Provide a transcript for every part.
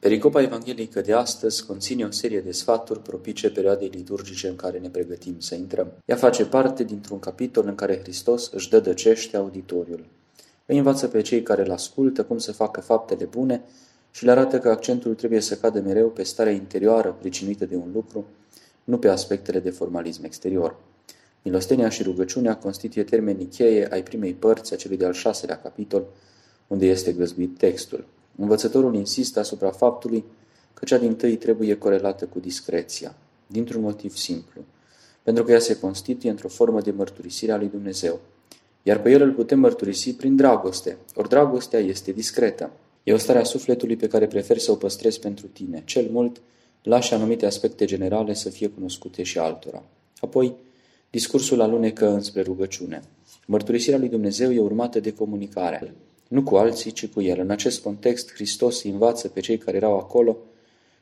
Pericopa evanghelică de astăzi conține o serie de sfaturi propice perioadei liturgice în care ne pregătim să intrăm. Ea face parte dintr-un capitol în care Hristos își dădăcește auditoriul. Îi învață pe cei care îl ascultă cum să facă faptele bune și le arată că accentul trebuie să cadă mereu pe starea interioară pricinuită de un lucru, nu pe aspectele de formalism exterior. Milostenia și rugăciunea constituie termenii cheie ai primei părți a celui de-al șaselea capitol, unde este găzduit textul. Învățătorul insistă asupra faptului că cea din tâi trebuie corelată cu discreția, dintr-un motiv simplu, pentru că ea se constituie într-o formă de mărturisire a lui Dumnezeu. Iar pe el îl putem mărturisi prin dragoste, ori dragostea este discretă. E o stare a sufletului pe care prefer să o păstrez pentru tine. Cel mult, lași anumite aspecte generale să fie cunoscute și altora. Apoi, discursul alunecă înspre rugăciune. Mărturisirea lui Dumnezeu e urmată de comunicare nu cu alții, ci cu el. În acest context, Hristos îi învață pe cei care erau acolo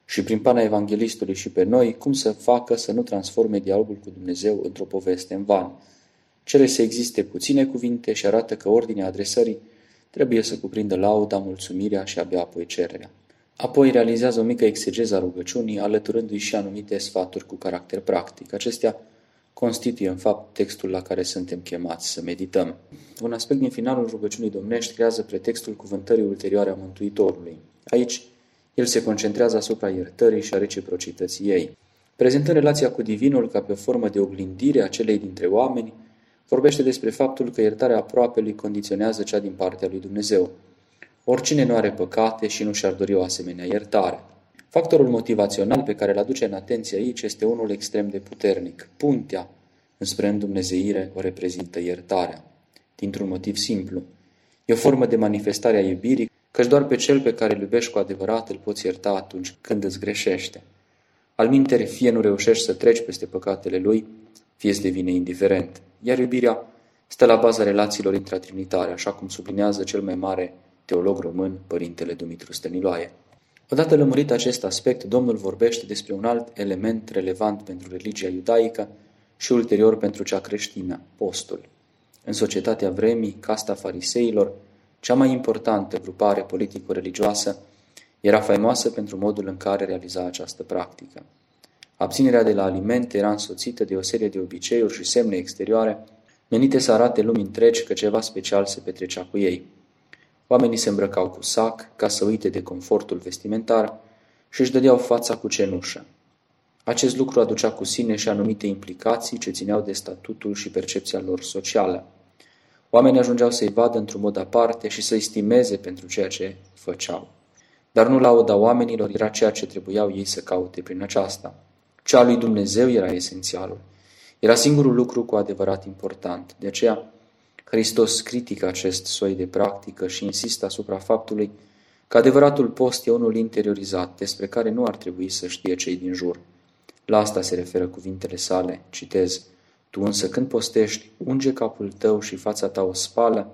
și prin pana evanghelistului și pe noi cum să facă să nu transforme dialogul cu Dumnezeu într-o poveste în van. Cere să existe puține cuvinte și arată că ordinea adresării trebuie să cuprindă lauda, mulțumirea și abia apoi cererea. Apoi realizează o mică exegeză a rugăciunii, alăturându-i și anumite sfaturi cu caracter practic. Acestea constituie în fapt textul la care suntem chemați să medităm. Un aspect din finalul rugăciunii domnești creează pretextul cuvântării ulterioare a Mântuitorului. Aici, el se concentrează asupra iertării și a reciprocității ei. Prezentând relația cu Divinul ca pe o formă de oglindire a celei dintre oameni, vorbește despre faptul că iertarea aproapelui condiționează cea din partea lui Dumnezeu. Oricine nu are păcate și nu și-ar dori o asemenea iertare. Factorul motivațional pe care îl aduce în atenție aici este unul extrem de puternic. Puntea înspre îndumnezeire o reprezintă iertarea. Dintr-un motiv simplu. E o formă de manifestare a iubirii, căci doar pe cel pe care îl iubești cu adevărat îl poți ierta atunci când îți greșește. Al minteri, fie nu reușești să treci peste păcatele lui, fie îți devine indiferent. Iar iubirea stă la baza relațiilor intratrinitare, așa cum sublinează cel mai mare teolog român, Părintele Dumitru Stăniloae. Odată lămurit acest aspect, Domnul vorbește despre un alt element relevant pentru religia iudaică și ulterior pentru cea creștină, postul. În societatea vremii, casta fariseilor, cea mai importantă grupare politico-religioasă, era faimoasă pentru modul în care realiza această practică. Abținerea de la alimente era însoțită de o serie de obiceiuri și semne exterioare menite să arate lumii întregi că ceva special se petrecea cu ei. Oamenii se îmbrăcau cu sac ca să uite de confortul vestimentar și își dădeau fața cu cenușă. Acest lucru aducea cu sine și anumite implicații ce țineau de statutul și percepția lor socială. Oamenii ajungeau să-i vadă într-un mod aparte și să-i stimeze pentru ceea ce făceau. Dar nu lauda oamenilor era ceea ce trebuiau ei să caute prin aceasta. Cea lui Dumnezeu era esențialul. Era singurul lucru cu adevărat important. De aceea, Hristos critică acest soi de practică și insistă asupra faptului că adevăratul post e unul interiorizat, despre care nu ar trebui să știe cei din jur. La asta se referă cuvintele sale, citez, Tu însă când postești, unge capul tău și fața ta o spală,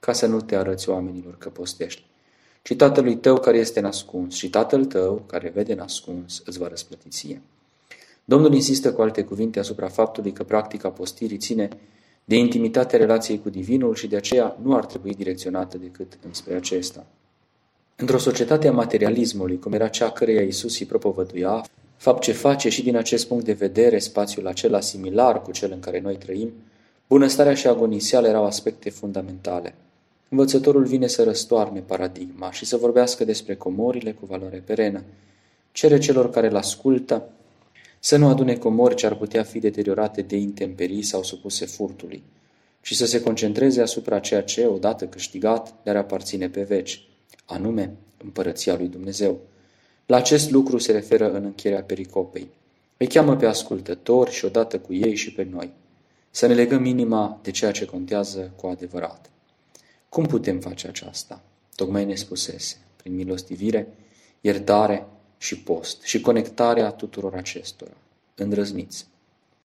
ca să nu te arăți oamenilor că postești. Ci tatălui tău care este nascuns și tatăl tău care vede nascuns îți va răsplăti ție. Domnul insistă cu alte cuvinte asupra faptului că practica postirii ține de intimitatea relației cu Divinul și de aceea nu ar trebui direcționată decât înspre acesta. Într-o societate a materialismului, cum era cea căreia Iisus îi propovăduia, fapt ce face și din acest punct de vedere spațiul acela similar cu cel în care noi trăim, bunăstarea și agoniseala erau aspecte fundamentale. Învățătorul vine să răstoarne paradigma și să vorbească despre comorile cu valoare perenă. Cere celor care îl ascultă să nu adune comori ce ar putea fi deteriorate de intemperii sau supuse furtului, ci să se concentreze asupra ceea ce, odată câștigat, le-ar aparține pe veci, anume împărăția lui Dumnezeu. La acest lucru se referă în încheierea pericopei. Îi cheamă pe ascultători și odată cu ei și pe noi. Să ne legăm inima de ceea ce contează cu adevărat. Cum putem face aceasta? Tocmai ne spusese, prin milostivire, iertare, și post și conectarea tuturor acestora. Îndrăzniți!